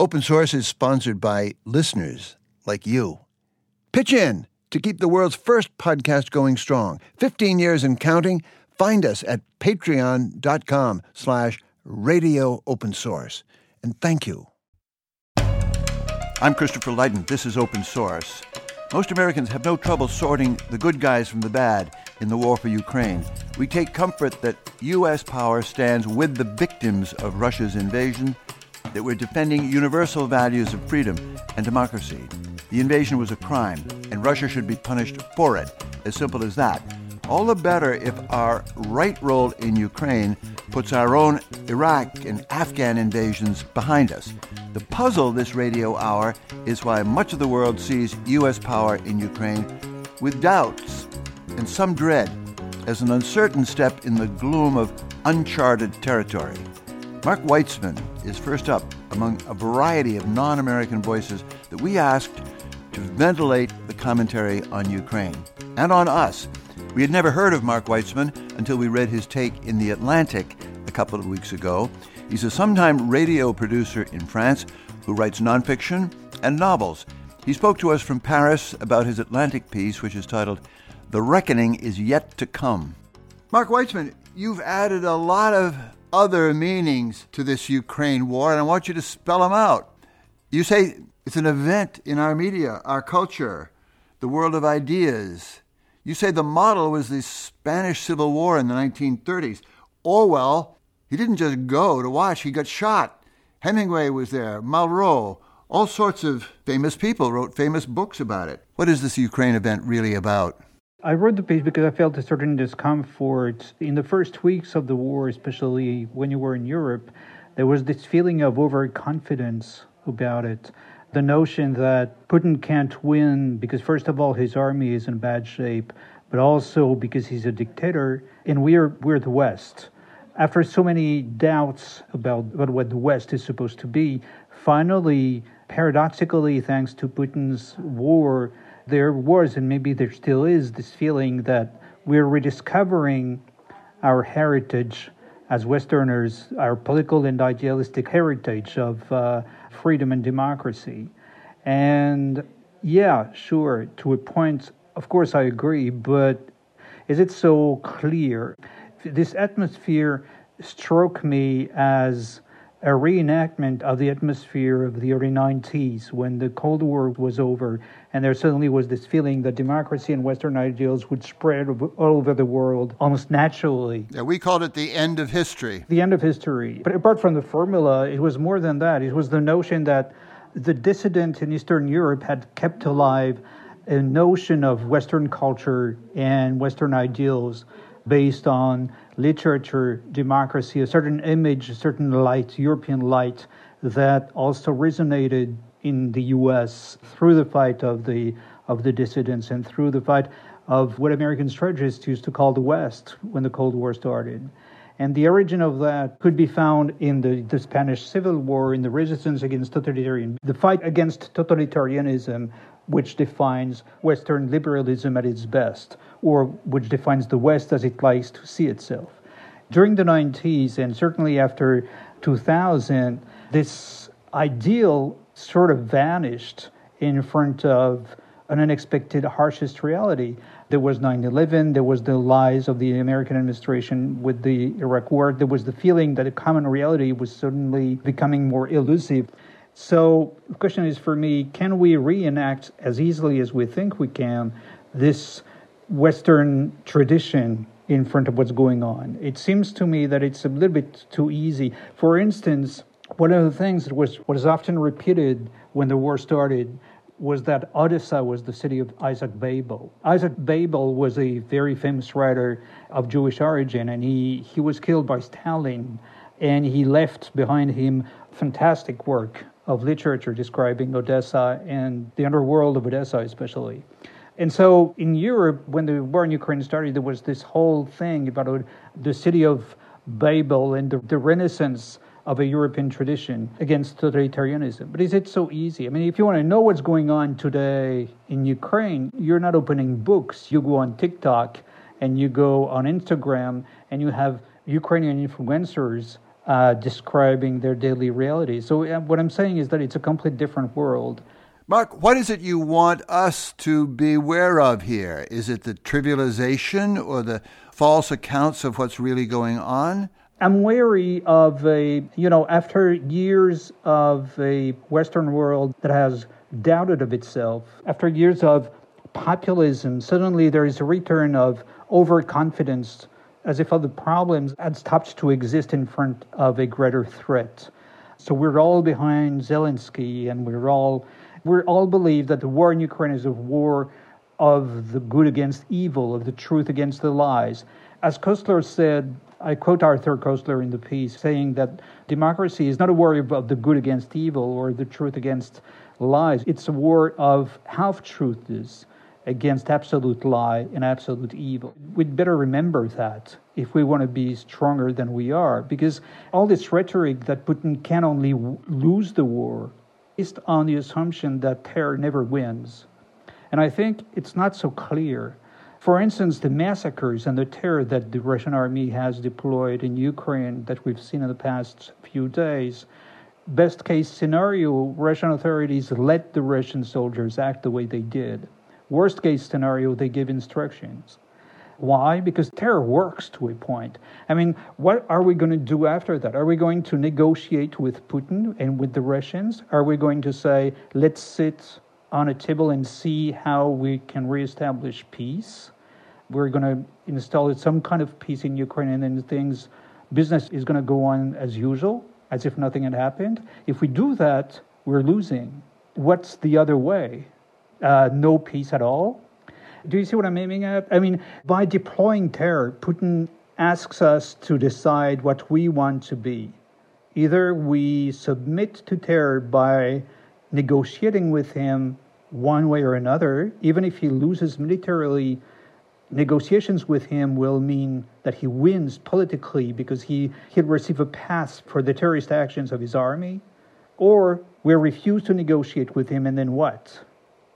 Open Source is sponsored by listeners like you. Pitch in to keep the world's first podcast going strong. 15 years and counting. Find us at patreon.com slash radio open source. And thank you. I'm Christopher Lydon. This is Open Source. Most Americans have no trouble sorting the good guys from the bad in the war for Ukraine. We take comfort that U.S. power stands with the victims of Russia's invasion, that we're defending universal values of freedom and democracy. The invasion was a crime, and Russia should be punished for it. As simple as that. All the better if our right role in Ukraine puts our own Iraq and Afghan invasions behind us. The puzzle this radio hour is why much of the world sees U.S. power in Ukraine with doubts and some dread as an uncertain step in the gloom of uncharted territory. Marc Weitzmann is first up among a variety of non American voices that we asked to ventilate the commentary on Ukraine and on us. We had never heard of Marc Weitzmann until we read his take in The Atlantic a couple of weeks ago. He's a sometime radio producer in France who writes nonfiction and novels. He spoke to us from Paris about his Atlantic piece, which is titled The Reckoning is Yet to Come. Marc Weitzmann, you've added a lot of other meanings to this Ukraine war, and I want you to spell them out. You say it's an event in our media, our culture, the world of ideas. You say the model was the Spanish Civil War in the 1930s. Orwell, he didn't just go to watch, he got shot. Hemingway was there, Malraux, all sorts of famous people wrote famous books about it. What is this Ukraine event really about? I wrote the piece because I felt a certain discomfort in the first weeks of the war, especially when you were in Europe. There was this feeling of overconfidence about it. The notion that Putin can't win because, first of all, his army is in bad shape, but also because he's a dictator, and we're, we're the West. After so many doubts about, about what the West is supposed to be, finally, paradoxically, thanks to Putin's war, there was, and maybe there still is, this feeling that we're rediscovering our heritage as Westerners, our political and idealistic heritage of uh, freedom and democracy. And yeah, sure, to a point, of course, I agree, but is it so clear? This atmosphere struck me as a reenactment of the atmosphere of the early 90s when the Cold War was over, and there suddenly was this feeling that democracy and Western ideals would spread all over the world almost naturally. Yeah, we called it the end of history. The end of history. But apart from the formula, it was more than that. It was the notion that the dissident in Eastern Europe had kept alive a notion of Western culture and Western ideals based on literature, democracy, a certain image, a certain light, European light that also resonated in the U.S. through the fight of the of the dissidents and through the fight of what American strategists used to call the West when the Cold War started. And the origin of that could be found in the, the Spanish Civil War, in the resistance against totalitarian, the fight against totalitarianism, which defines Western liberalism at its best, or which defines the West as it likes to see itself. During the 90s, and certainly after 2000, this ideal sort of vanished in front of an unexpected, harshest reality. There was 9 11, there was the lies of the American administration with the Iraq War, there was the feeling that a common reality was suddenly becoming more elusive. So, the question is for me can we reenact as easily as we think we can this Western tradition in front of what's going on? It seems to me that it's a little bit too easy. For instance, one of the things that was, was often repeated when the war started was that Odessa was the city of Isaac Babel. Isaac Babel was a very famous writer of Jewish origin, and he, he was killed by Stalin, and he left behind him fantastic work of literature describing Odessa and the underworld of Odessa, especially. And so in Europe, when the war in Ukraine started, there was this whole thing about the city of Babel and the, the renaissance of a European tradition against totalitarianism. But is it so easy? I mean, if you want to know what's going on today in Ukraine, you're not opening books. You go on TikTok and you go on Instagram and you have Ukrainian influencers uh, describing their daily reality. So, uh, what I'm saying is that it's a completely different world. Marc, what is it you want us to beware of here? Is it the trivialization or the false accounts of what's really going on? I'm wary of a, you know, after years of a Western world that has doubted of itself, after years of populism, suddenly there is a return of overconfidence as if other problems had stopped to exist in front of a greater threat. So we're all behind Zelensky and we're all we all believe that the war in Ukraine is a war of the good against evil, of the truth against the lies. As Koestler said, I quote Arthur Koestler in the piece, saying that democracy is not a war of the good against evil or the truth against lies. It's a war of half truths against absolute lie and absolute evil. We'd better remember that if we want to be stronger than we are, because all this rhetoric that Putin can only lose the war based on the assumption that terror never wins. And I think it's not so clear. For instance, the massacres and the terror that the Russian army has deployed in Ukraine that we've seen in the past few days, best case scenario, Russian authorities let the Russian soldiers act the way they did. Worst case scenario, they give instructions. Why? Because terror works to a point. I mean, what are we going to do after that? Are we going to negotiate with Putin and with the Russians? Are we going to say, let's sit on a table and see how we can reestablish peace? We're going to install some kind of peace in Ukraine and then things, business is going to go on as usual, as if nothing had happened. If we do that, we're losing. What's the other way? Uh, no peace at all? Do you see what I'm aiming at? I mean, by deploying terror, Putin asks us to decide what we want to be. Either we submit to terror by negotiating with him one way or another, even if he loses militarily, negotiations with him will mean that he wins politically because he, he'll receive a pass for the terrorist actions of his army, or we refuse to negotiate with him, and then what?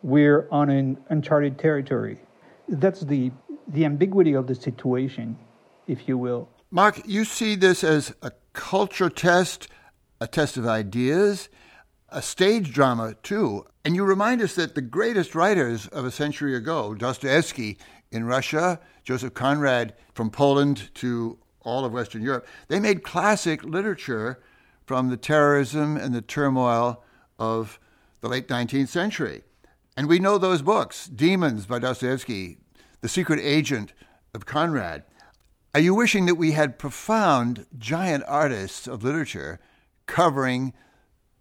We're on an uncharted territory. That's the, the ambiguity of the situation, if you will. Marc, you see this as a culture test, a test of ideas, a stage drama, too. And you remind us that the greatest writers of a century ago, Dostoevsky in Russia, Joseph Conrad from Poland to all of Western Europe, they made classic literature from the terrorism and the turmoil of the late 19th century. And we know those books Demons by Dostoevsky, The Secret Agent of Conrad. Are you wishing that we had profound, giant artists of literature covering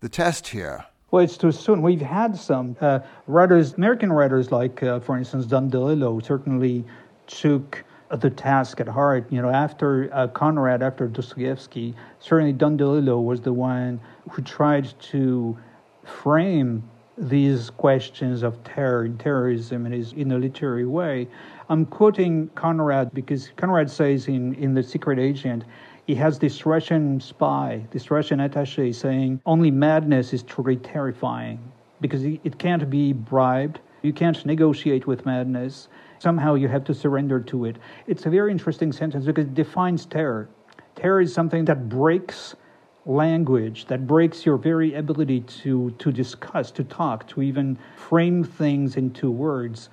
the test here? Well, it's too soon. We've had some uh, writers, American writers like, uh, for instance, Don DeLillo, certainly took the task at heart. You know, after uh, Conrad, after Dostoevsky, certainly Don DeLillo was the one who tried to frame these questions of terror and terrorism in, his, in a literary way. I'm quoting Conrad because Conrad says in, in The Secret Agent, he has this Russian spy, this Russian attache saying, only madness is truly terrifying because it can't be bribed. You can't negotiate with madness. Somehow you have to surrender to it. It's a very interesting sentence because it defines terror. Terror is something that breaks language that breaks your very ability to, to discuss, to talk, to even frame things into words.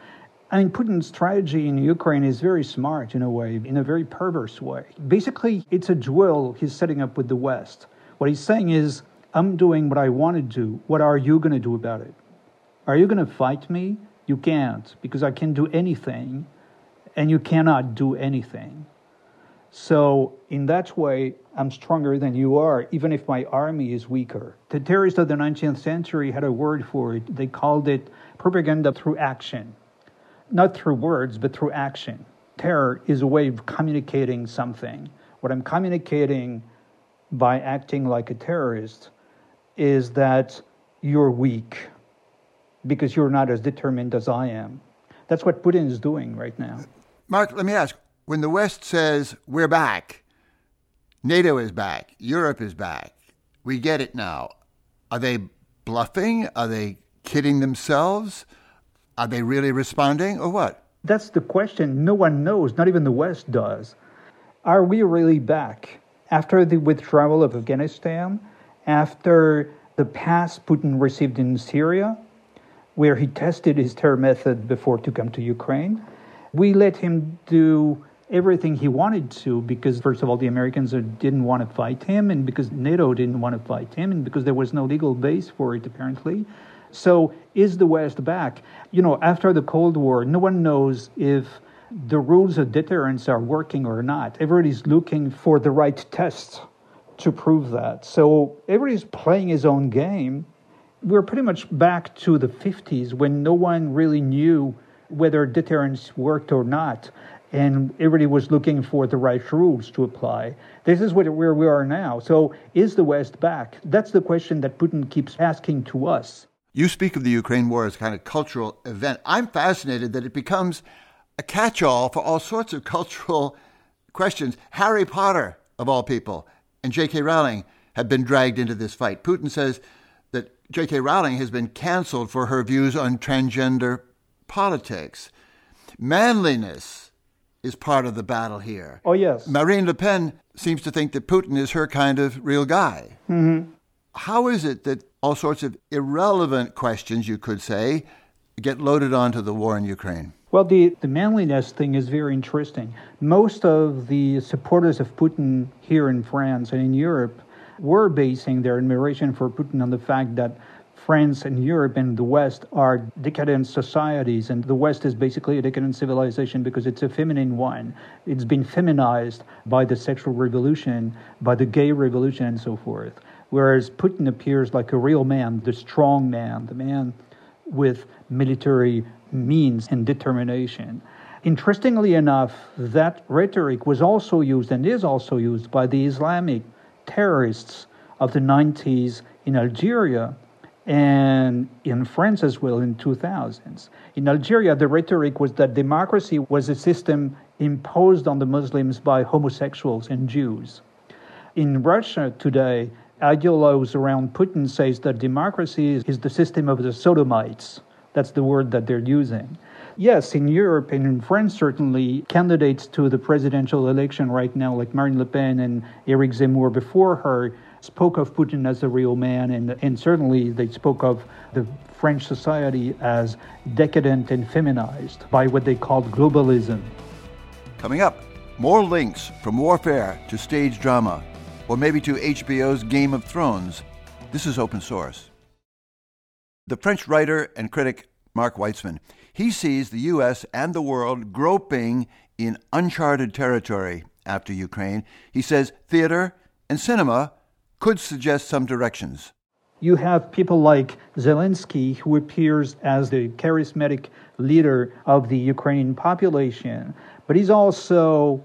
I mean, Putin's strategy in Ukraine is very smart in a way, in a very perverse way. Basically, it's a duel he's setting up with the West. What he's saying is, I'm doing what I want to do. What are you going to do about it? Are you going to fight me? You can't, because I can do anything, and you cannot do anything. So, in that way, I'm stronger than you are, even if my army is weaker. The terrorists of the 19th century had a word for it. They called it propaganda through action. Not through words, but through action. Terror is a way of communicating something. What I'm communicating by acting like a terrorist is that you're weak because you're not as determined as I am. That's what Putin is doing right now. Marc, let me ask when the West says, we're back, NATO is back, Europe is back, we get it now, are they bluffing? Are they kidding themselves? Are they really responding or what? That's the question. No one knows, not even the West does. Are we really back? after the withdrawal of Afghanistan, after the pass Putin received in Syria, where he tested his terror method before to come to Ukraine, we let him do everything he wanted to because, first of all, the Americans didn't want to fight him, and because NATO didn't want to fight him, and because there was no legal base for it, apparently. So, is the West back? You know, after the Cold War, no one knows if the rules of deterrence are working or not. Everybody's looking for the right test to prove that. So, everybody's playing his own game. We're pretty much back to the 50s when no one really knew whether deterrence worked or not and everybody was looking for the right rules to apply. This is where we are now. So, is the West back? That's the question that Putin keeps asking to us. You speak of the Ukraine war as a kind of cultural event. I'm fascinated that it becomes a catch all for all sorts of cultural questions. Harry Potter, of all people, and J.K. Rowling have been dragged into this fight. Putin says that J.K. Rowling has been canceled for her views on transgender politics. Manliness is part of the battle here. Oh, yes. Marine Le Pen seems to think that Putin is her kind of real guy. Mm-hmm. How is it that all sorts of irrelevant questions, you could say, get loaded onto the war in Ukraine? Well, the, the manliness thing is very interesting. Most of the supporters of Putin here in France and in Europe were basing their admiration for Putin on the fact that France and Europe and the West are decadent societies, and the West is basically a decadent civilization because it's a feminine one. It's been feminized by the sexual revolution, by the gay revolution, and so forth. Whereas Putin appears like a real man, the strong man, the man with military means and determination. Interestingly enough, that rhetoric was also used and is also used by the Islamic terrorists of the 90s in Algeria and in France as well in 2000s. In Algeria, the rhetoric was that democracy was a system imposed on the Muslims by homosexuals and Jews. In Russia today, ideologues around Putin says that democracy is the system of the sodomites. That's the word that they're using. Yes, in Europe and in France, certainly, candidates to the presidential election right now, like Marine Le Pen and Eric Zemmour before her, spoke of Putin as a real man, and, and certainly they spoke of the French society as decadent and feminized by what they called globalism. Coming up, more links from warfare to stage drama, or maybe to HBO's Game of Thrones. This is open source. The French writer and critic Marc Weitzmann, he sees the U.S. and the world groping in uncharted territory after Ukraine. He says theater and cinema could suggest some directions. You have people like Zelensky, who appears as the charismatic leader of the Ukrainian population, but he's also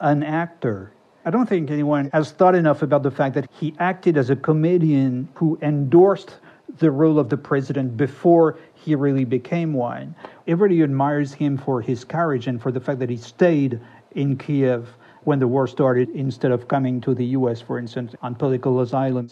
an actor. I don't think anyone has thought enough about the fact that he acted as a comedian who endorsed the role of the president before he really became one. Everybody admires him for his courage and for the fact that he stayed in Kiev when the war started instead of coming to the US, for instance, on political asylum.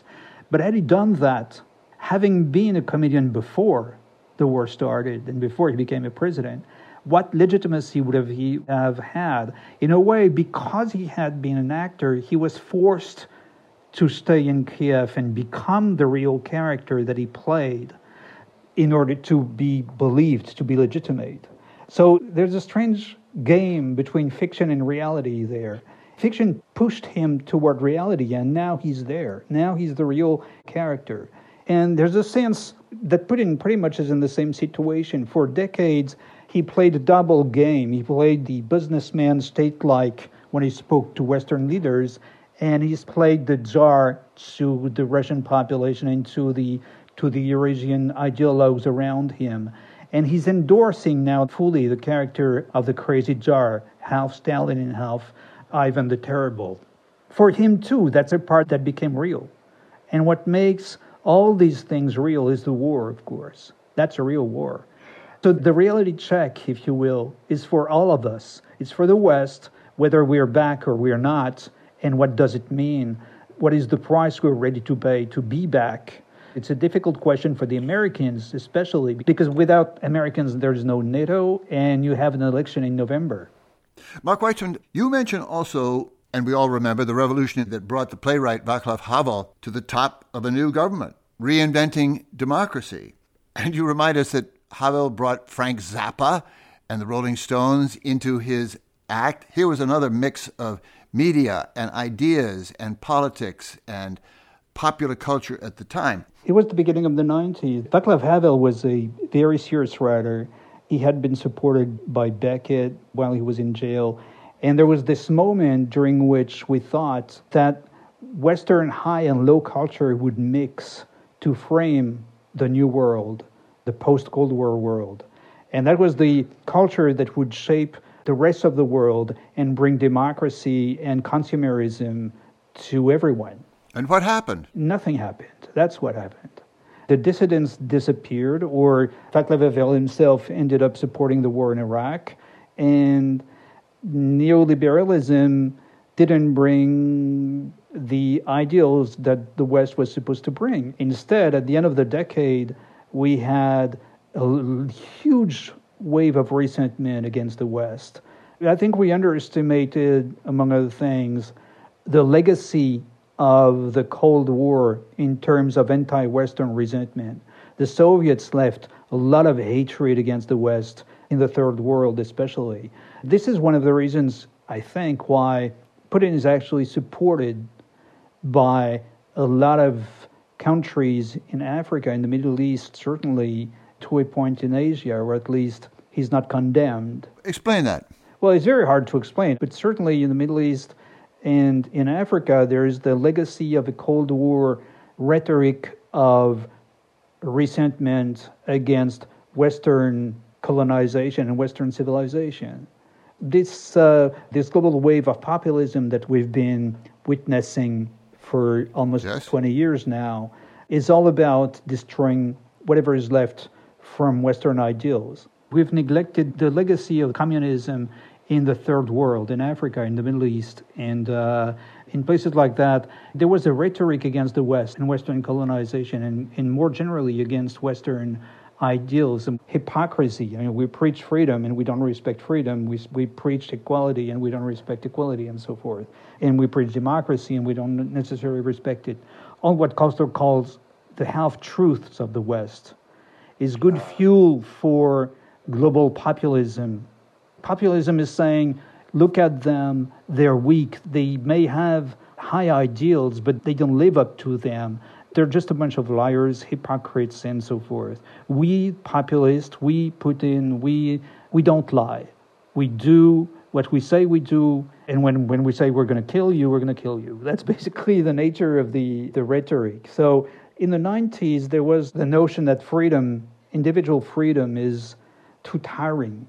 But had he done that, having been a comedian before the war started and before he became a president, what legitimacy would have he have had? In a way, because he had been an actor, he was forced to stay in Kiev and become the real character that he played in order to be believed, to be legitimate. So there's a strange game between fiction and reality there. Fiction pushed him toward reality, and now he's there. Now he's the real character. And there's a sense that Putin pretty much is in the same situation. For decades, he played a double game. He played the businessman state like when he spoke to Western leaders, and he's played the czar to the Russian population and to the, to the Eurasian ideologues around him. And he's endorsing now fully the character of the crazy czar, half Stalin and half Ivan the Terrible. For him, too, that's a part that became real. And what makes all these things real is the war, of course. That's a real war. So the reality check, if you will, is for all of us. It's for the West, whether we're back or we're not, and what does it mean? What is the price we're ready to pay to be back? It's a difficult question for the Americans, especially because without Americans, there's no NATO, and you have an election in November. Marc Weitzmann, you mentioned also And we all remember the revolution that brought the playwright Václav Havel to the top of a new government, reinventing democracy. And you remind us that Havel brought Frank Zappa and the Rolling Stones into his act. Here was another mix of media and ideas and politics and popular culture at the time. It was the beginning of the 90s. Václav Havel was a very serious writer. He had been supported by Beckett while he was in jail. And there was this moment during which we thought that Western high and low culture would mix to frame the new world, the post Cold War world. And that was the culture that would shape the rest of the world and bring democracy and consumerism to everyone. And what happened? Nothing happened. That's what happened. The dissidents disappeared, or Václav Havel himself ended up supporting the war in Iraq, and neoliberalism didn't bring the ideals that the West was supposed to bring. Instead, at the end of the decade, we had a huge wave of resentment against the West. I think we underestimated, among other things, the legacy of the Cold War in terms of anti Western resentment. The Soviets left a lot of hatred against the West in the Third World, especially. This is one of the reasons, I think, why Putin is actually supported by a lot of countries in Africa, in the Middle East, certainly to a point in Asia, or at least he's not condemned. Explain that. Well, it's very hard to explain, but certainly in the Middle East and in Africa, there is the legacy of a Cold War rhetoric of resentment against Western colonization and Western civilization. This, uh, this global wave of populism that we've been witnessing for almost yes. 20 years now is all about destroying whatever is left from Western ideals. We've neglected the legacy of communism in the third world, in Africa, in the Middle East, and uh, in places like that. There was a rhetoric against the West and Western colonization, and, and more generally against Western ideals and hypocrisy. I mean, we preach freedom and we don't respect freedom. We, we preach equality and we don't respect equality and so forth. And we preach democracy and we don't necessarily respect it. All what Koestler calls the half truths of the West is good fuel for global populism. Populism is saying, look at them, they're weak, they may have high ideals, but they don't live up to them. They're just a bunch of liars, hypocrites, and so forth. We populists, we Putin, we we don't lie. We do what we say we do, and when, when we say we're going to kill you, we're going to kill you. That's basically the nature of the, the rhetoric. So in the 90s, there was the notion that freedom, individual freedom, is too tiring,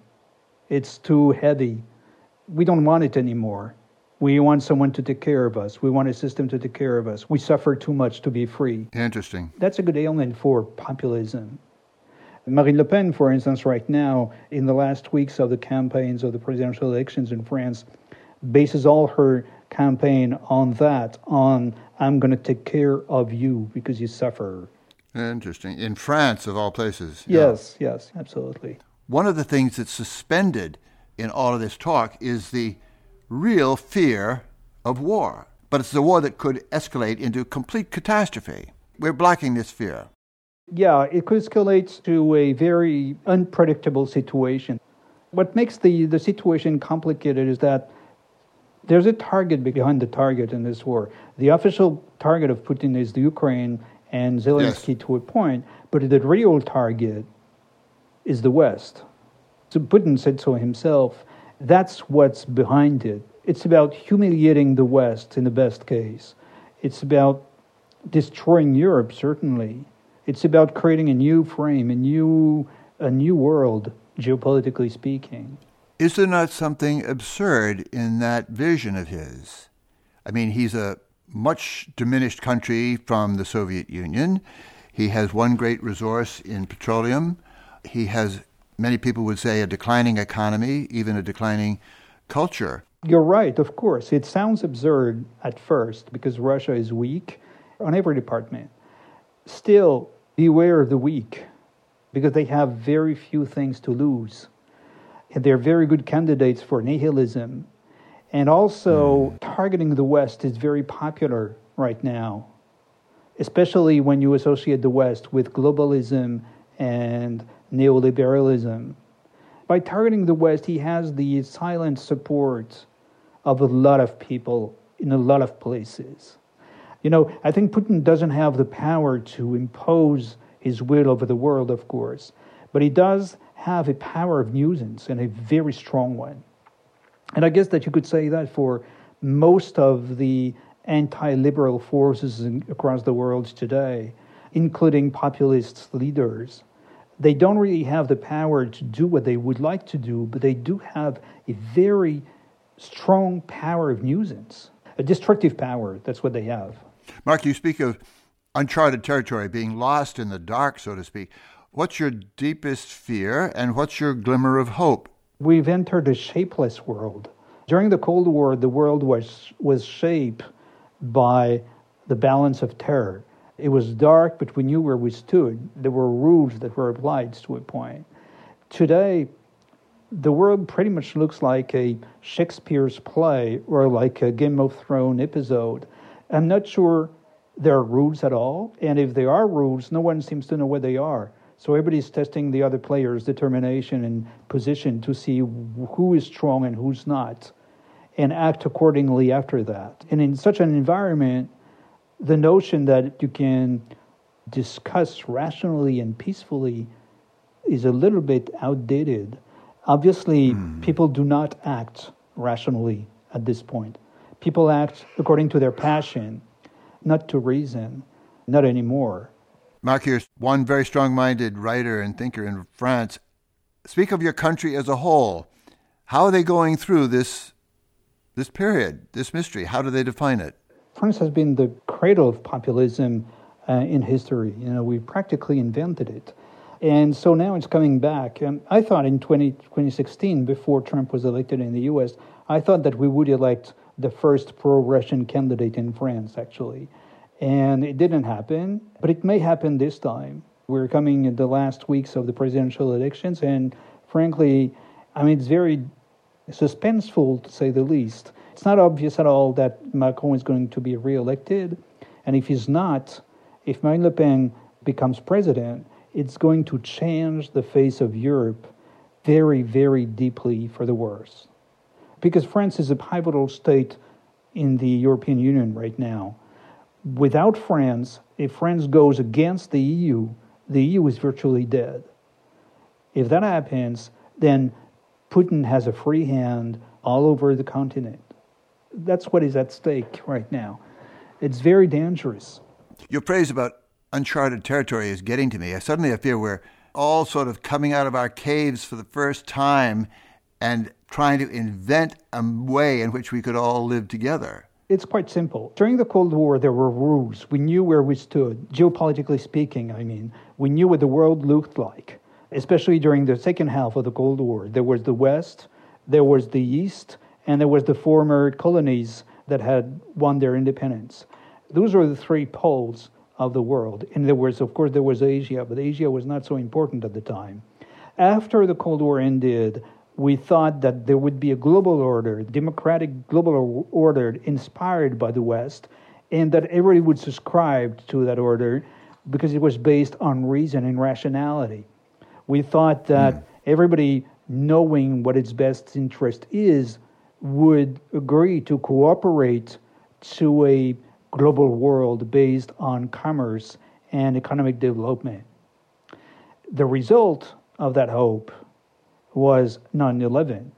it's too heavy. We don't want it anymore. We want someone to take care of us. We want a system to take care of us. We suffer too much to be free. Interesting. That's a good ailment for populism. Marine Le Pen, for instance, right now, in the last weeks of the campaigns of the presidential elections in France, bases all her campaign on that, on I'm going to take care of you because you suffer. Interesting. In France, of all places. Yes, yeah. yes, absolutely. One of the things that's suspended in all of this talk is the real fear of war. But it's the war that could escalate into complete catastrophe. We're blocking this fear. Yeah, it could escalate to a very unpredictable situation. What makes the, the situation complicated is that there's a target behind the target in this war. The official target of Putin is the Ukraine and Zelensky yes. to a point, but the real target is the West. So Putin said so himself. That's what's behind it. It's about humiliating the West in the best case. It's about destroying Europe, certainly. It's about creating a new frame, a new, a new world, geopolitically speaking. Is there not something absurd in that vision of his? I mean, he's a much diminished country from the Soviet Union. He has one great resource in petroleum. He has many people would say a declining economy, even a declining culture. You're right, of course. It sounds absurd at first because Russia is weak on every department. Still, beware of the weak because they have very few things to lose. And they're very good candidates for nihilism. And also, hmm. targeting the West is very popular right now, especially when you associate the West with globalism and neoliberalism. By targeting the West, he has the silent support of a lot of people in a lot of places. You know, I think Putin doesn't have the power to impose his will over the world, of course, but he does have a power of nuisance and a very strong one. And I guess that you could say that for most of the anti liberal forces in, across the world today, including populist leaders. They don't really have the power to do what they would like to do, but they do have a very strong power of nuisance, a destructive power. That's what they have. Marc, you speak of uncharted territory, being lost in the dark, so to speak. What's your deepest fear and what's your glimmer of hope? We've entered a shapeless world. During the Cold War, the world was, was shaped by the balance of terror. It was dark, but we knew where we stood. There were rules that were applied to a point. Today, the world pretty much looks like a Shakespeare's play or like a Game of Thrones episode. I'm not sure there are rules at all, and if there are rules, no one seems to know what they are. So everybody's testing the other player's determination and position to see who is strong and who's not, and act accordingly after that. And in such an environment, the notion that you can discuss rationally and peacefully is a little bit outdated. Obviously, mm. people do not act rationally at this point. People act according to their passion, not to reason, not anymore. Marc, you're one very strong minded writer and thinker in France. Speak of your country as a whole. How are they going through this, this period, this mystery? How do they define it? France has been the cradle of populism uh, in history. You know, we practically invented it. And so now it's coming back. Um, I thought in 20, 2016, before Trump was elected in the US, I thought that we would elect the first pro Russian candidate in France, actually. And it didn't happen, but it may happen this time. We're coming in the last weeks of the presidential elections, and frankly, I mean, it's very suspenseful to say the least. It's not obvious at all that Macron is going to be re-elected, and if he's not, if Marine Le Pen becomes president, it's going to change the face of Europe very, very deeply for the worse. Because France is a pivotal state in the European Union right now. Without France, if France goes against the EU, the EU is virtually dead. If that happens, then Putin has a free hand all over the continent that's what is at stake right now. It's very dangerous. Your praise about uncharted territory is getting to me. I suddenly I feel we're all sort of coming out of our caves for the first time and trying to invent a way in which we could all live together. It's quite simple. During the Cold War, there were rules. We knew where we stood, geopolitically speaking, I mean. We knew what the world looked like, especially during the second half of the Cold War. There was the West, there was the East, and there was the former colonies that had won their independence. Those were the three poles of the world. And there was, of course, there was Asia, but Asia was not so important at the time. After the Cold War ended, we thought that there would be a global order, democratic global order inspired by the West, and that everybody would subscribe to that order because it was based on reason and rationality. We thought that mm. everybody knowing what its best interest is would agree to cooperate to a global world based on commerce and economic development. The result of that hope was 9 11.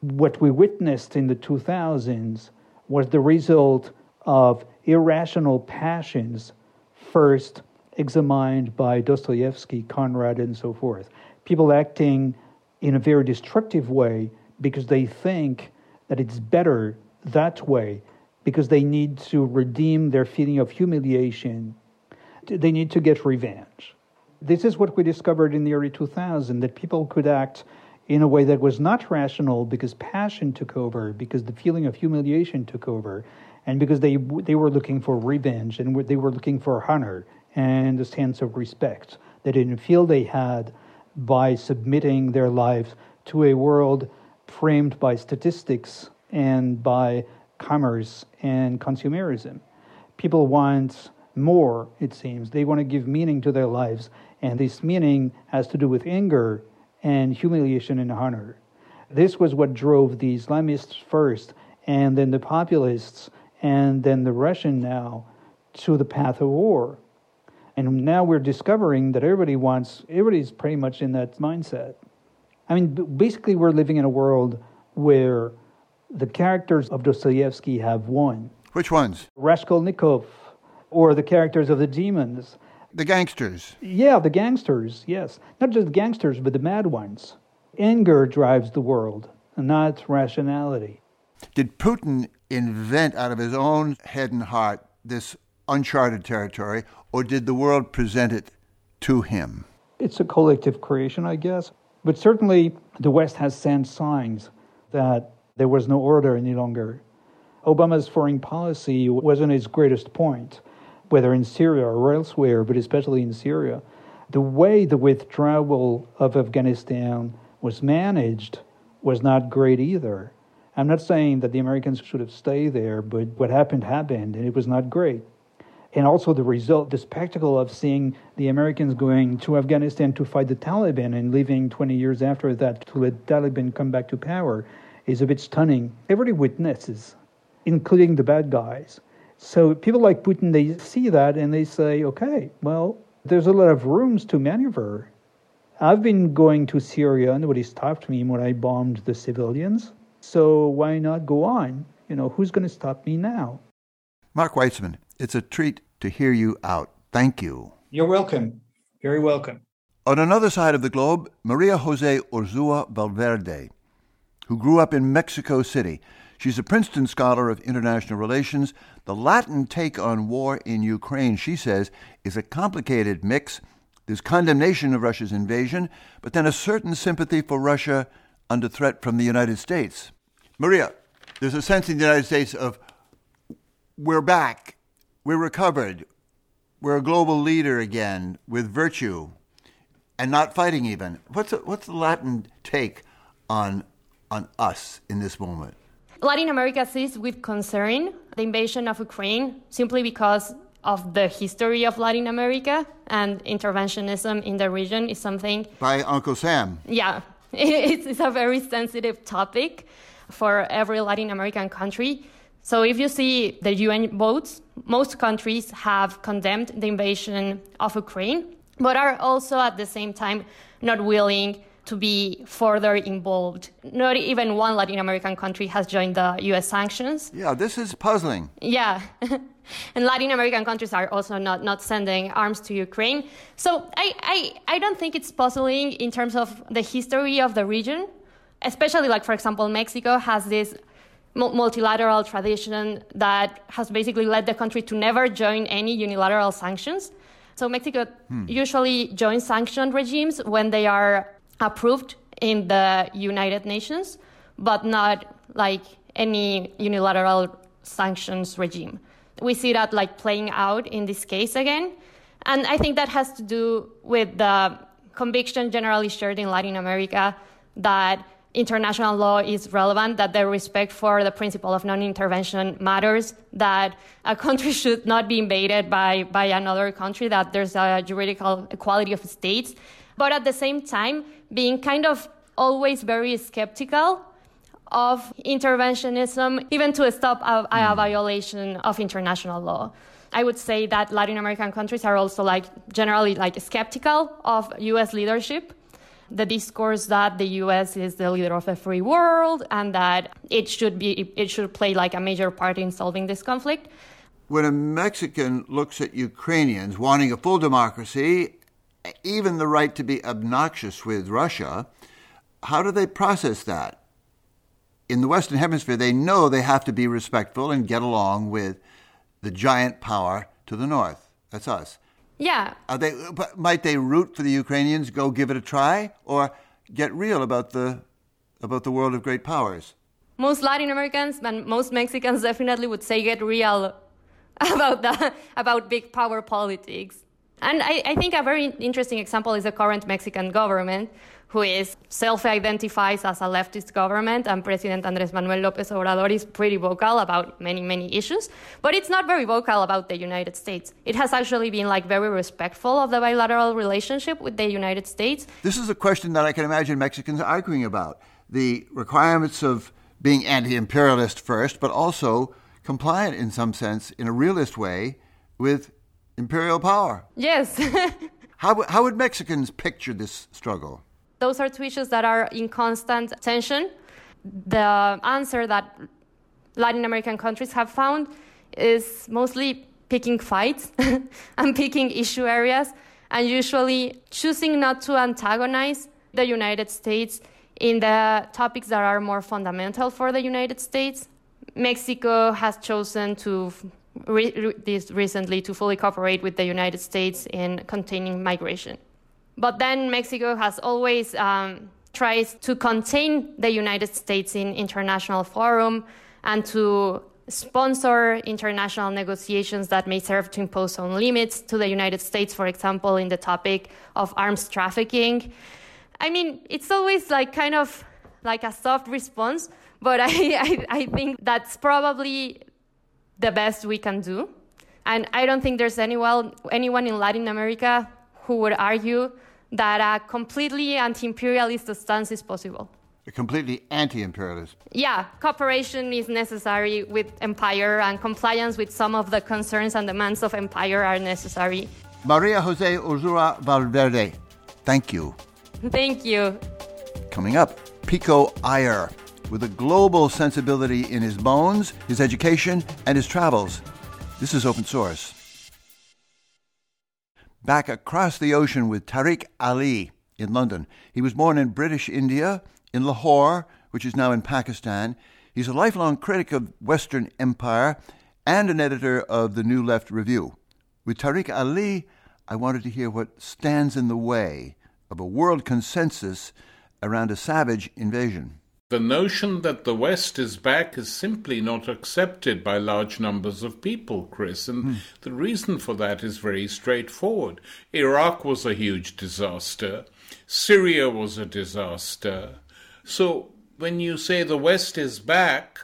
What we witnessed in the 2000s was the result of irrational passions, first examined by Dostoevsky, Conrad, and so forth. People acting in a very destructive way because they think that it's better that way because they need to redeem their feeling of humiliation. They need to get revenge. This is what we discovered in the early 2000s that people could act in a way that was not rational because passion took over, because the feeling of humiliation took over, and because they, they were looking for revenge and they were looking for honor and a sense of respect they didn't feel they had by submitting their lives to a world framed by statistics and by commerce and consumerism. People want more, it seems. They want to give meaning to their lives, and this meaning has to do with anger and humiliation and honor. This was what drove the Islamists first, and then the populists, and then the Russian now to the path of war. And now we're discovering that everybody wants, everybody's pretty much in that mindset. I mean, basically, we're living in a world where the characters of Dostoevsky have won. Which ones? Raskolnikov, or the characters of the demons. The gangsters. Yeah, the gangsters, yes. Not just the gangsters, but the mad ones. Anger drives the world, not rationality. Did Putin invent out of his own head and heart this uncharted territory, or did the world present it to him? It's a collective creation, I guess. But certainly, the West has sent signs that there was no order any longer. Obama's foreign policy wasn't its greatest point, whether in Syria or elsewhere, but especially in Syria. The way the withdrawal of Afghanistan was managed was not great either. I'm not saying that the Americans should have stayed there, but what happened happened, and it was not great. And also the result, the spectacle of seeing the Americans going to Afghanistan to fight the Taliban and leaving 20 years after that to let Taliban come back to power is a bit stunning. Everybody witnesses, including the bad guys. So people like Putin, they see that and they say, okay, well, there's a lot of rooms to maneuver. I've been going to Syria. Nobody stopped me when I bombed the civilians. So why not go on? You know, who's going to stop me now? Marc Weitzmann, it's a treat to hear you out. Thank you. You're welcome. Very welcome. On another side of the globe, Maria Jose Urzua Valverde, who grew up in Mexico City. She's a Princeton Scholar of International Relations. The Latin take on war in Ukraine, she says, is a complicated mix there's condemnation of Russia's invasion, but then a certain sympathy for Russia under threat from the United States. Maria, there's a sense in the United States of we're back, we're recovered, we're a global leader again with virtue and not fighting even. What's the, what's the Latin take on on us in this moment? Latin America sees with concern the invasion of Ukraine simply because of the history of Latin America and interventionism in the region is something. By Uncle Sam. Yeah, it's, it's a very sensitive topic for every Latin American country. So if you see the UN votes, most countries have condemned the invasion of Ukraine, but are also at the same time not willing to be further involved. Not even one Latin American country has joined the US sanctions. Yeah, this is puzzling. Yeah. and Latin American countries are also not, not sending arms to Ukraine. So I, I, I don't think it's puzzling in terms of the history of the region, especially like, for example, Mexico has this multilateral tradition that has basically led the country to never join any unilateral sanctions. So Mexico hmm. usually joins sanction regimes when they are approved in the United Nations, but not like any unilateral sanctions regime we see that like playing out in this case again. And I think that has to do with the conviction generally shared in Latin America that international law is relevant, that the respect for the principle of non-intervention matters, that a country should not be invaded by, by another country, that there's a juridical equality of states, but at the same time being kind of always very skeptical of interventionism, even to stop a, a hmm. violation of international law. I would say that Latin American countries are also like generally like skeptical of U.S. leadership. The discourse that the U.S. is the leader of a free world and that it should be it should play like a major part in solving this conflict. When a Mexican looks at Ukrainians wanting a full democracy, even the right to be obnoxious with Russia, how do they process that? in the Western Hemisphere, they know they have to be respectful and get along with the giant power to the north. That's us. Yeah. Are they? Might they root for the Ukrainians? Go give it a try, or get real about the about the world of great powers? Most Latin Americans and most Mexicans definitely would say get real about the about big power politics. And I, I think a very interesting example is the current Mexican government, who is self-identifies as a leftist government, and President Andrés Manuel López Obrador is pretty vocal about many, many issues, but it's not very vocal about the United States. It has actually been like very respectful of the bilateral relationship with the United States. This is a question that I can imagine Mexicans arguing about: the requirements of being anti-imperialist first, but also compliant in some sense, in a realist way, with imperial power. Yes. how, how would Mexicans picture this struggle? Those are two issues that are in constant tension. The answer that Latin American countries have found is mostly picking fights and picking issue areas and usually choosing not to antagonize the United States in the topics that are more fundamental for the United States. Mexico has chosen to re- re- recently to fully cooperate with the United States in containing migration. But then Mexico has always um, tries to contain the United States in international forum and to sponsor international negotiations that may serve to impose some limits to the United States, for example, in the topic of arms trafficking. I mean, it's always like kind of like a soft response, but I, I, I think that's probably the best we can do. And I don't think there's anyone, anyone in Latin America who would argue that a completely anti imperialist stance is possible. A completely anti imperialist? Yeah, cooperation is necessary with empire, and compliance with some of the concerns and demands of empire are necessary. Maria Jose Urzúa Valverde, thank you. Thank you. Coming up, Pico Iyer, with a global sensibility in his bones, his education, and his travels. This is open source back across the ocean with Tariq Ali in London. He was born in British India, in Lahore, which is now in Pakistan. He's a lifelong critic of Western empire and an editor of the New Left Review. With Tariq Ali, I wanted to hear what stands in the way of a world consensus around a savage invasion. The notion that the West is back is simply not accepted by large numbers of people, Chris, and mm. the reason for that is very straightforward. Iraq was a huge disaster, Syria was a disaster. So when you say the West is back,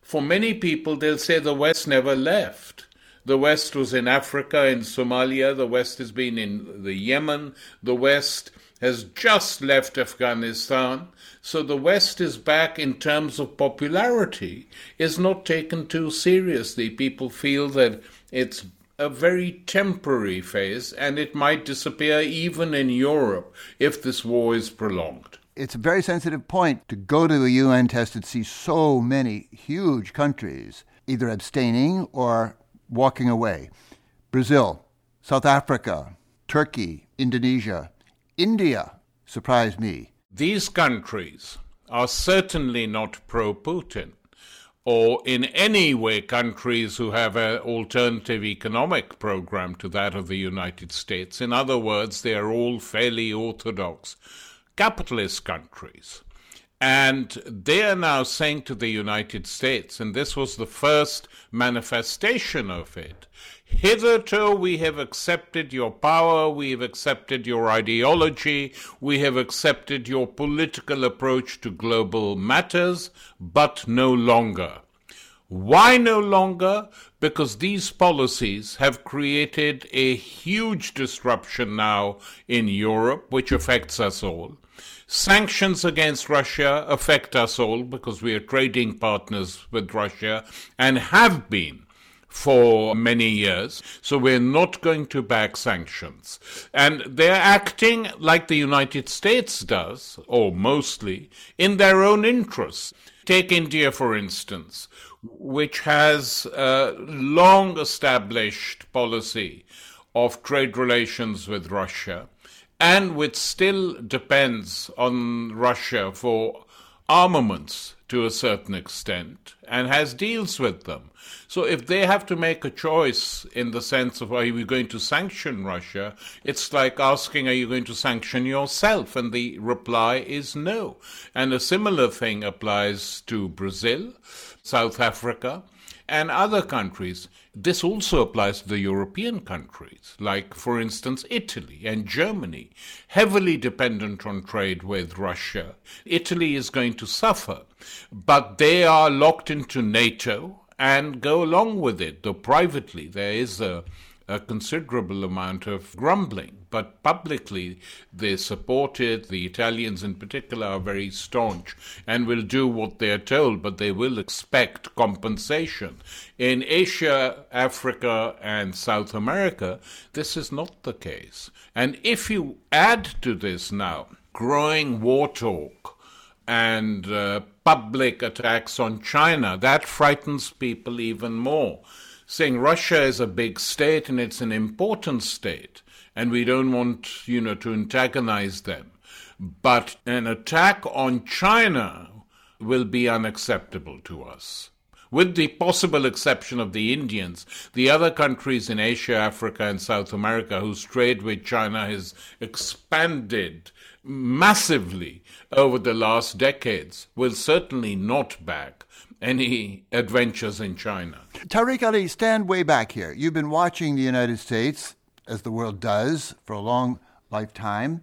for many people, they'll say the West never left. The West was in Africa, in Somalia, the West has been in the Yemen, the West has just left Afghanistan. So the West is back in terms of popularity, is not taken too seriously. People feel that it's a very temporary phase and it might disappear even in Europe if this war is prolonged. It's a very sensitive point to go to a UN test and see so many huge countries either abstaining or walking away. Brazil, South Africa, Turkey, Indonesia, India surprised me. These countries are certainly not pro Putin or in any way countries who have an alternative economic program to that of the United States. In other words, they are all fairly orthodox capitalist countries. And they are now saying to the United States, and this was the first manifestation of it, Hitherto we have accepted your power, we have accepted your ideology, we have accepted your political approach to global matters, but no longer. Why no longer? Because these policies have created a huge disruption now in Europe, which affects us all. Sanctions against Russia affect us all because we are trading partners with Russia and have been for many years, so we're not going to back sanctions. And they're acting like the United States does, or mostly, in their own interests. Take India, for instance, which has a long established policy of trade relations with Russia and which still depends on Russia for armaments to a certain extent and has deals with them. So if they have to make a choice in the sense of are you going to sanction Russia, it's like asking are you going to sanction yourself? And the reply is no. And a similar thing applies to Brazil, South Africa, and other countries. This also applies to the European countries, like, for instance, Italy and Germany, heavily dependent on trade with Russia. Italy is going to suffer, but they are locked into NATO and go along with it, though privately there is a a considerable amount of grumbling, but publicly they support it. The Italians, in particular, are very staunch and will do what they are told, but they will expect compensation. In Asia, Africa, and South America, this is not the case. And if you add to this now growing war talk and uh, public attacks on China, that frightens people even more saying Russia is a big state and it's an important state, and we don't want, you know, to antagonize them. But an attack on China will be unacceptable to us. With the possible exception of the Indians, the other countries in Asia, Africa, and South America whose trade with China has expanded massively over the last decades will certainly not back any adventures in China. Tariq Ali, stand way back here. You've been watching the United States, as the world does, for a long lifetime,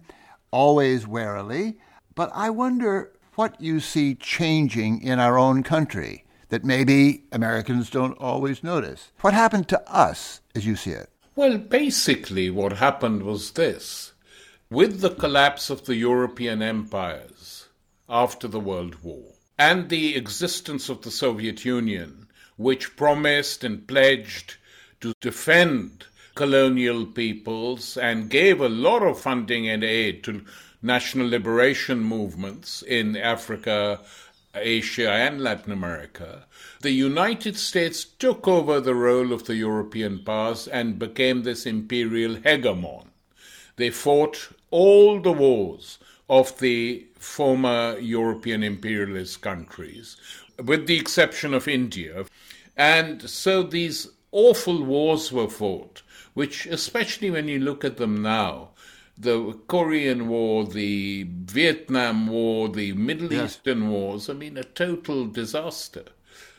always warily. But I wonder what you see changing in our own country that maybe Americans don't always notice. What happened to us as you see it? Well, basically, what happened was this. With the collapse of the European empires after the World War, and the existence of the Soviet Union, which promised and pledged to defend colonial peoples and gave a lot of funding and aid to national liberation movements in Africa, Asia, and Latin America, the United States took over the role of the European powers and became this imperial hegemon. They fought all the wars of the former European imperialist countries, with the exception of India. And so these awful wars were fought, which, especially when you look at them now, the Korean War, the Vietnam War, the Middle yes. Eastern wars, I mean, a total disaster.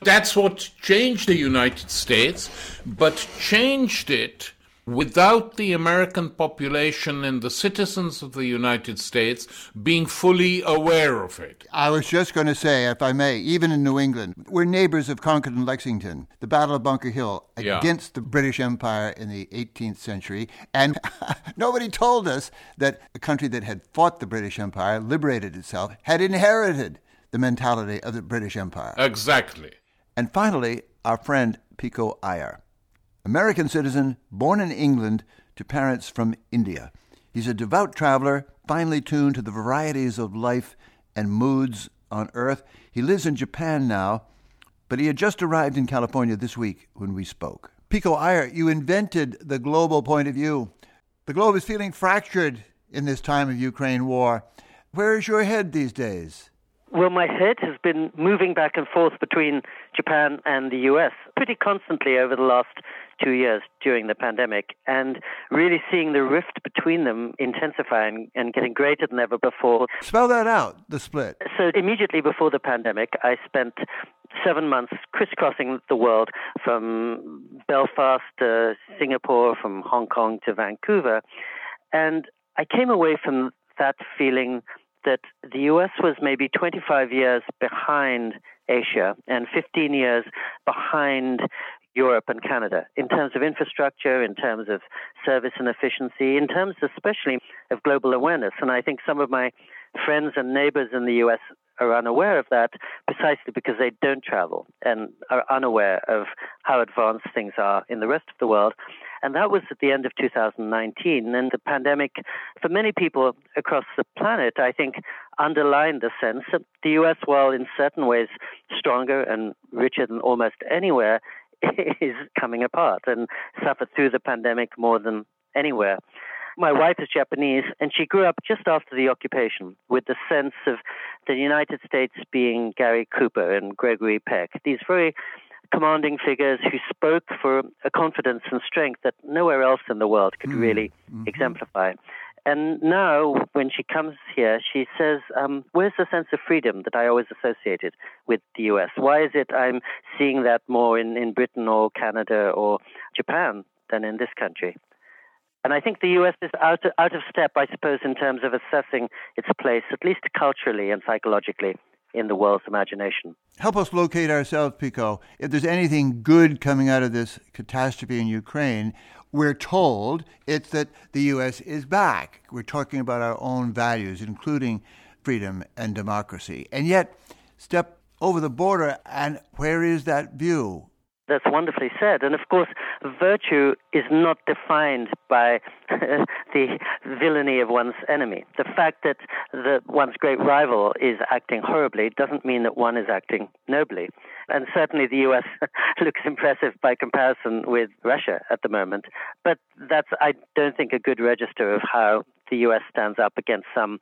That's what changed the United States, but changed it without the American population and the citizens of the United States being fully aware of it. I was just going to say, if I may, even in New England, we're neighbors of Concord and Lexington, the Battle of Bunker Hill against yeah. the British Empire in the 18th century. And nobody told us that a country that had fought the British Empire, liberated itself, had inherited the mentality of the British Empire. Exactly. And finally, our friend Pico Iyer. American citizen, born in England to parents from India. He's a devout traveler, finely tuned to the varieties of life and moods on Earth. He lives in Japan now, but he had just arrived in California this week when we spoke. Pico Iyer, you invented the global point of view. The globe is feeling fractured in this time of Ukraine war. Where is your head these days? Well, my head has been moving back and forth between Japan and the US pretty constantly over the last two years during the pandemic and really seeing the rift between them intensify and, and getting greater than ever before. Spell that out, the split. So, immediately before the pandemic, I spent seven months crisscrossing the world from Belfast to Singapore, from Hong Kong to Vancouver. And I came away from that feeling that the US was maybe 25 years behind Asia and 15 years behind Europe and Canada in terms of infrastructure, in terms of service and efficiency, in terms especially of global awareness. And I think some of my friends and neighbors in the US are unaware of that precisely because they don't travel and are unaware of how advanced things are in the rest of the world. And that was at the end of 2019. And the pandemic, for many people across the planet, I think underlined the sense that the US, while in certain ways stronger and richer than almost anywhere, is coming apart and suffered through the pandemic more than anywhere. My wife is Japanese, and she grew up just after the occupation with the sense of the United States being Gary Cooper and Gregory Peck, these very commanding figures who spoke for a confidence and strength that nowhere else in the world could mm. really mm-hmm. exemplify. And now, when she comes here, she says, um, Where's the sense of freedom that I always associated with the US? Why is it I'm seeing that more in, in Britain or Canada or Japan than in this country? And I think the US is out, out of step, I suppose, in terms of assessing its place, at least culturally and psychologically, in the world's imagination. Help us locate ourselves, Pico. If there's anything good coming out of this catastrophe in Ukraine, we're told it's that the U.S. is back. We're talking about our own values, including freedom and democracy. And yet, step over the border, and where is that view? That's wonderfully said. And of course, virtue is not defined by the villainy of one's enemy. The fact that the, one's great rival is acting horribly doesn't mean that one is acting nobly. And certainly the US looks impressive by comparison with Russia at the moment. But that's, I don't think, a good register of how the US stands up against some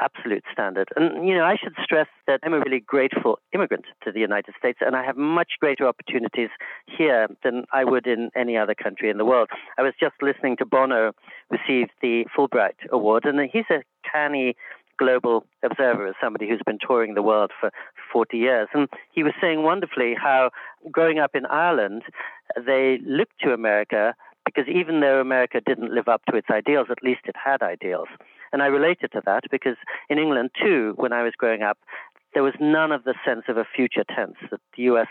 absolute standard. And, you know, I should stress that I'm a really grateful immigrant to the United States, and I have much greater opportunities here than I would in any other country in the world. I was just listening to Bono receive the Fulbright Award, and he's a canny global observer as somebody who's been touring the world for 40 years. And he was saying wonderfully how growing up in Ireland, they looked to America because even though America didn't live up to its ideals, at least it had ideals. And I related to that because in England, too, when I was growing up, there was none of the sense of a future tense that the U.S.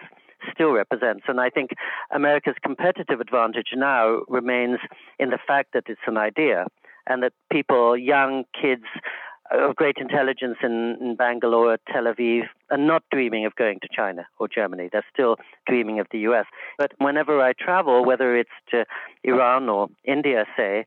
still represents. And I think America's competitive advantage now remains in the fact that it's an idea and that people, young kids, of great intelligence in, in, Bangalore, Tel Aviv, and not dreaming of going to China or Germany. They're still dreaming of the US. But whenever I travel, whether it's to Iran or India, say,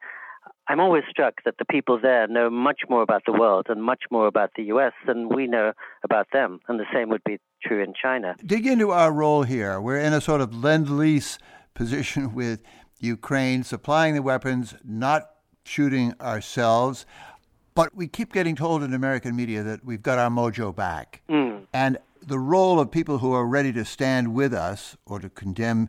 I'm always struck that the people there know much more about the world and much more about the US than we know about them. And the same would be true in China. Dig into our role here. We're in a sort of lend lease position with Ukraine, supplying the weapons, not shooting ourselves. But we keep getting told in American media that we've got our mojo back. Mm. And the role of people who are ready to stand with us or to condemn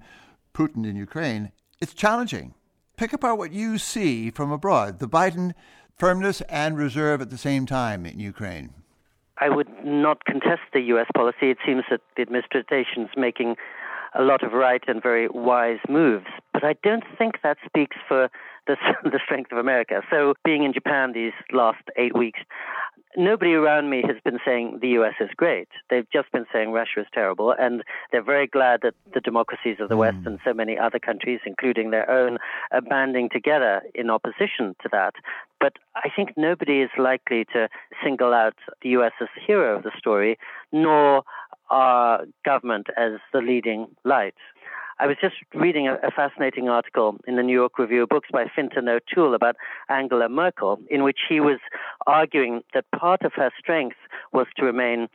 Putin in Ukraine, it's challenging pick apart what you see from abroad, the Biden firmness and reserve at the same time in Ukraine. I would not contest the U.S. policy. It seems that the administration is making a lot of right and very wise moves, but I don't think that speaks for the, the strength of America. So, being in Japan these last eight weeks, nobody around me has been saying the US is great. They've just been saying Russia is terrible, and they're very glad that the democracies of the mm. West and so many other countries, including their own, are banding together in opposition to that. But I think nobody is likely to single out the US as the hero of the story, nor our government as the leading light. I was just reading a, a, fascinating article in the New York Review of Books by Fintan O'Toole about Angela Merkel, in which he was arguing that part of her strength was to remain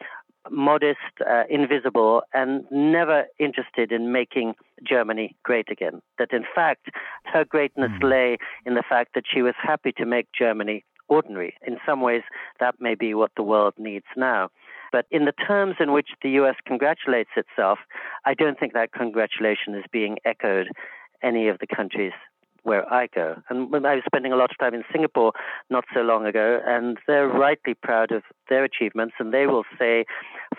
modest, uh, invisible, and never interested in making Germany great again. That in fact, her greatness mm. lay in the fact that she was happy to make Germany ordinary. In some ways, that may be what the world needs now. But in the terms in which the U.S. congratulates itself, I don't think that congratulation is being echoed any of the countries where I go. And I was spending a lot of time in Singapore not so long ago, and they're rightly proud of their achievements. And they will say,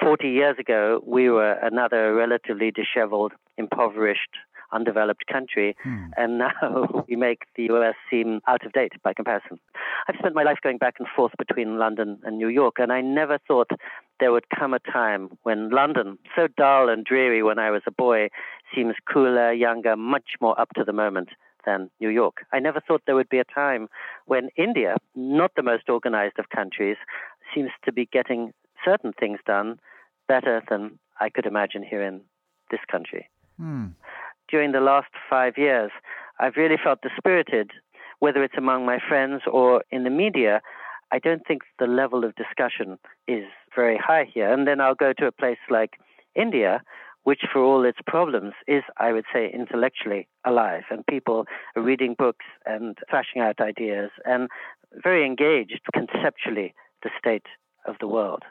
40 years ago, we were another relatively disheveled, impoverished undeveloped country, hmm. and now we make the US seem out of date by comparison. I've spent my life going back and forth between London and New York, and I never thought there would come a time when London, so dull and dreary when I was a boy, seems cooler, younger, much more up to the moment than New York. I never thought there would be a time when India, not the most organized of countries, seems to be getting certain things done better than I could imagine here in this country. Hmm during the last five years, I've really felt dispirited, whether it's among my friends or in the media. I don't think the level of discussion is very high here. And then I'll go to a place like India, which, for all its problems, is, I would say, intellectually alive. And people are reading books and thrashing out ideas and very engaged conceptually the state of the world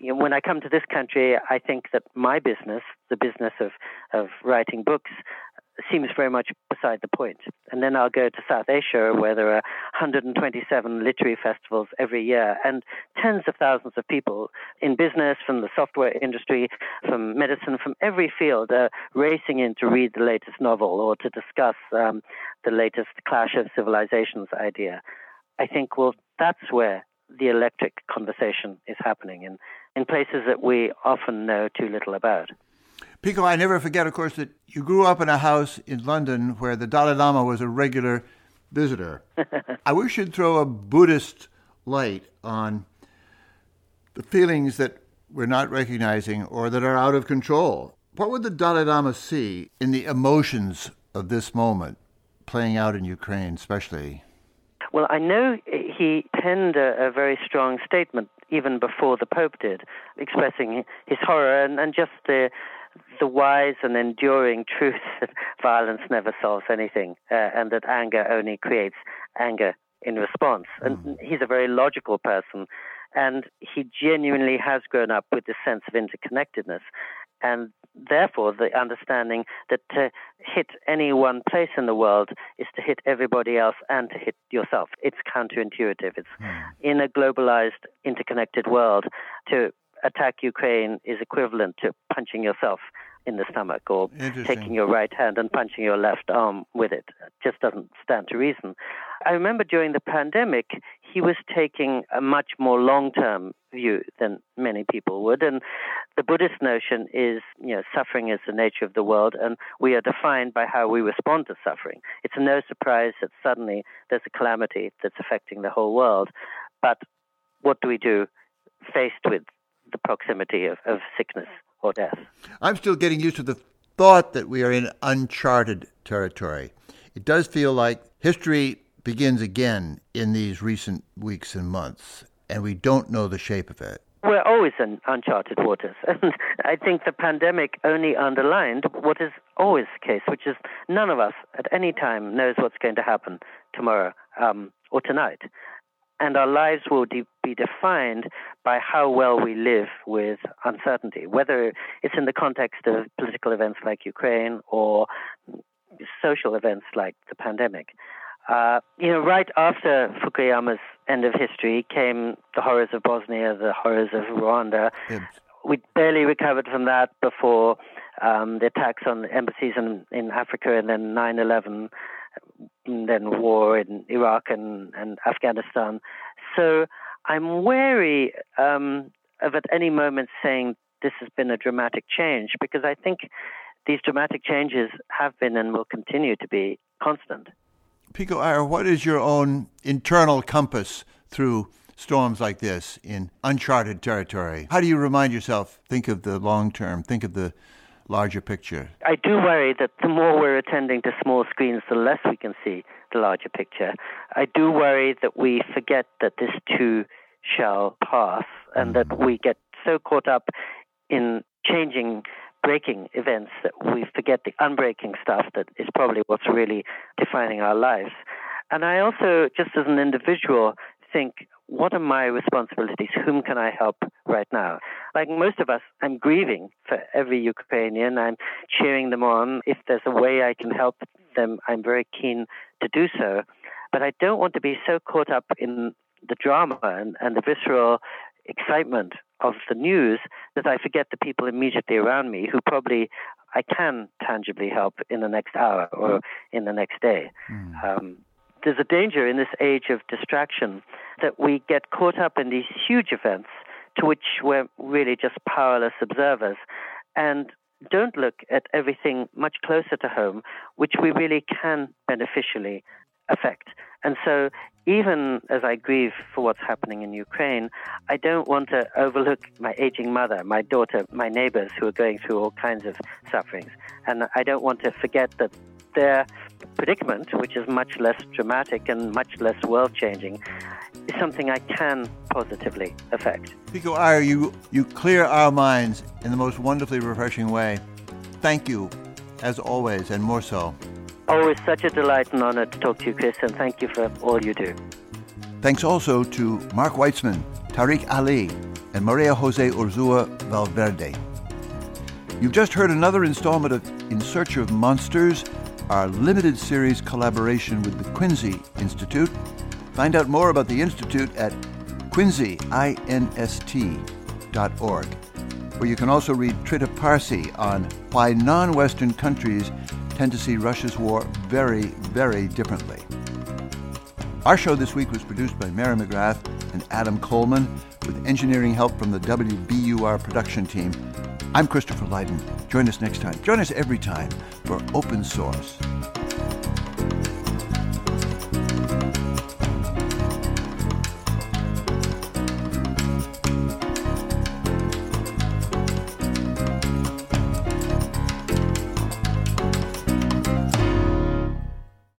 you know, when I come to this country, I think that my business, the business of, of writing books, seems very much beside the point. And then I'll go to South Asia, where there are 127 literary festivals every year, and tens of thousands of people in business, from the software industry, from medicine, from every field, are racing in to read the latest novel or to discuss um, the latest Clash of Civilizations idea. I think, well, that's where the electric conversation is happening in, in places that we often know too little about. Pico, I never forget, of course, that you grew up in a house in London where the Dalai Lama was a regular visitor. I wish you'd throw a Buddhist light on the feelings that we're not recognizing or that are out of control. What would the Dalai Lama see in the emotions of this moment playing out in Ukraine, especially? Well, I know he penned a, a very strong statement even before the Pope did, expressing his horror and, and just the the wise and enduring truth that violence never solves anything, uh, and that anger only creates anger in response. And mm. he's a very logical person, and he genuinely has grown up with this sense of interconnectedness, and therefore the understanding that to hit any one place in the world is to hit everybody else and to hit yourself. It's counterintuitive. It's mm. in a globalized, interconnected world to attack Ukraine is equivalent to punching yourself in the stomach or taking your right hand and punching your left arm with it. it. Just doesn't stand to reason. I remember during the pandemic, he was taking a much more long-term view than many people would, and the Buddhist notion is, you know, suffering is the nature of the world, and we are defined by how we respond to suffering. It's no surprise that suddenly there's a calamity that's affecting the whole world, but what do we do faced with the proximity of, of sickness or death. I'm still getting used to the thought that we are in uncharted territory. It does feel like history begins again in these recent weeks and months, and we don't know the shape of it. We're always in uncharted waters. And I think the pandemic only underlined what is always the case, which is none of us at any time knows what's going to happen tomorrow um, or tonight and our lives will de- be defined by how well we live with uncertainty, whether it's in the context of political events like Ukraine or social events like the pandemic. Uh, you know, right after Fukuyama's end of history came the horrors of Bosnia, the horrors of Rwanda. Yes. We barely recovered from that before um, the attacks on embassies in, in Africa and then 9 11 and then war in Iraq and, and Afghanistan. So I'm wary um, of at any moment saying this has been a dramatic change because I think these dramatic changes have been and will continue to be constant. Pico Iyer, what is your own internal compass through storms like this in uncharted territory? How do you remind yourself, think of the long term, think of the larger picture? I do worry that the more we're attending to small screens, the less we can see the larger picture. I do worry that we forget that this too shall pass and that mm-hmm. we get so caught up in changing breaking events that we forget the unbreaking stuff that is probably what's really defining our lives. And I also, just as an individual, think what are my responsibilities? Whom can I help right now? Like most of us, I'm grieving for every Ukrainian. I'm cheering them on. If there's a way I can help them, I'm very keen to do so. But I don't want to be so caught up in the drama and, and the visceral excitement of the news that I forget the people immediately around me who probably I can tangibly help in the next hour or in the next day. Mm. Um, there's a danger in this age of distraction that we get caught up in these huge events to which we're really just powerless observers and don't look at everything much closer to home, which we really can beneficially affect. And so, even as I grieve for what's happening in Ukraine, I don't want to overlook my aging mother, my daughter, my neighbors who are going through all kinds of sufferings. And I don't want to forget that their predicament, which is much less dramatic and much less world changing, is something I can positively affect. Pico Iyer, you, you clear our minds in the most wonderfully refreshing way. Thank you, as always, and more so. Always such a delight and honor to talk to you, Chris, and thank you for all you do. Thanks also to Marc Weitzmann, Tariq Ali, and Maria Jose Urzua Valverde. You've just heard another installment of In Search of Monsters our limited series collaboration with the Quincy Institute. Find out more about the Institute at quincyinst.org, where you can also read Trita Parsi on why non Western countries tend to see Russia's war very, very differently. Our show this week was produced by Mary McGrath and Adam Coleman with engineering help from the WBUR production team. I'm Christopher Lydon. Join us next time. Join us every time for Open Source.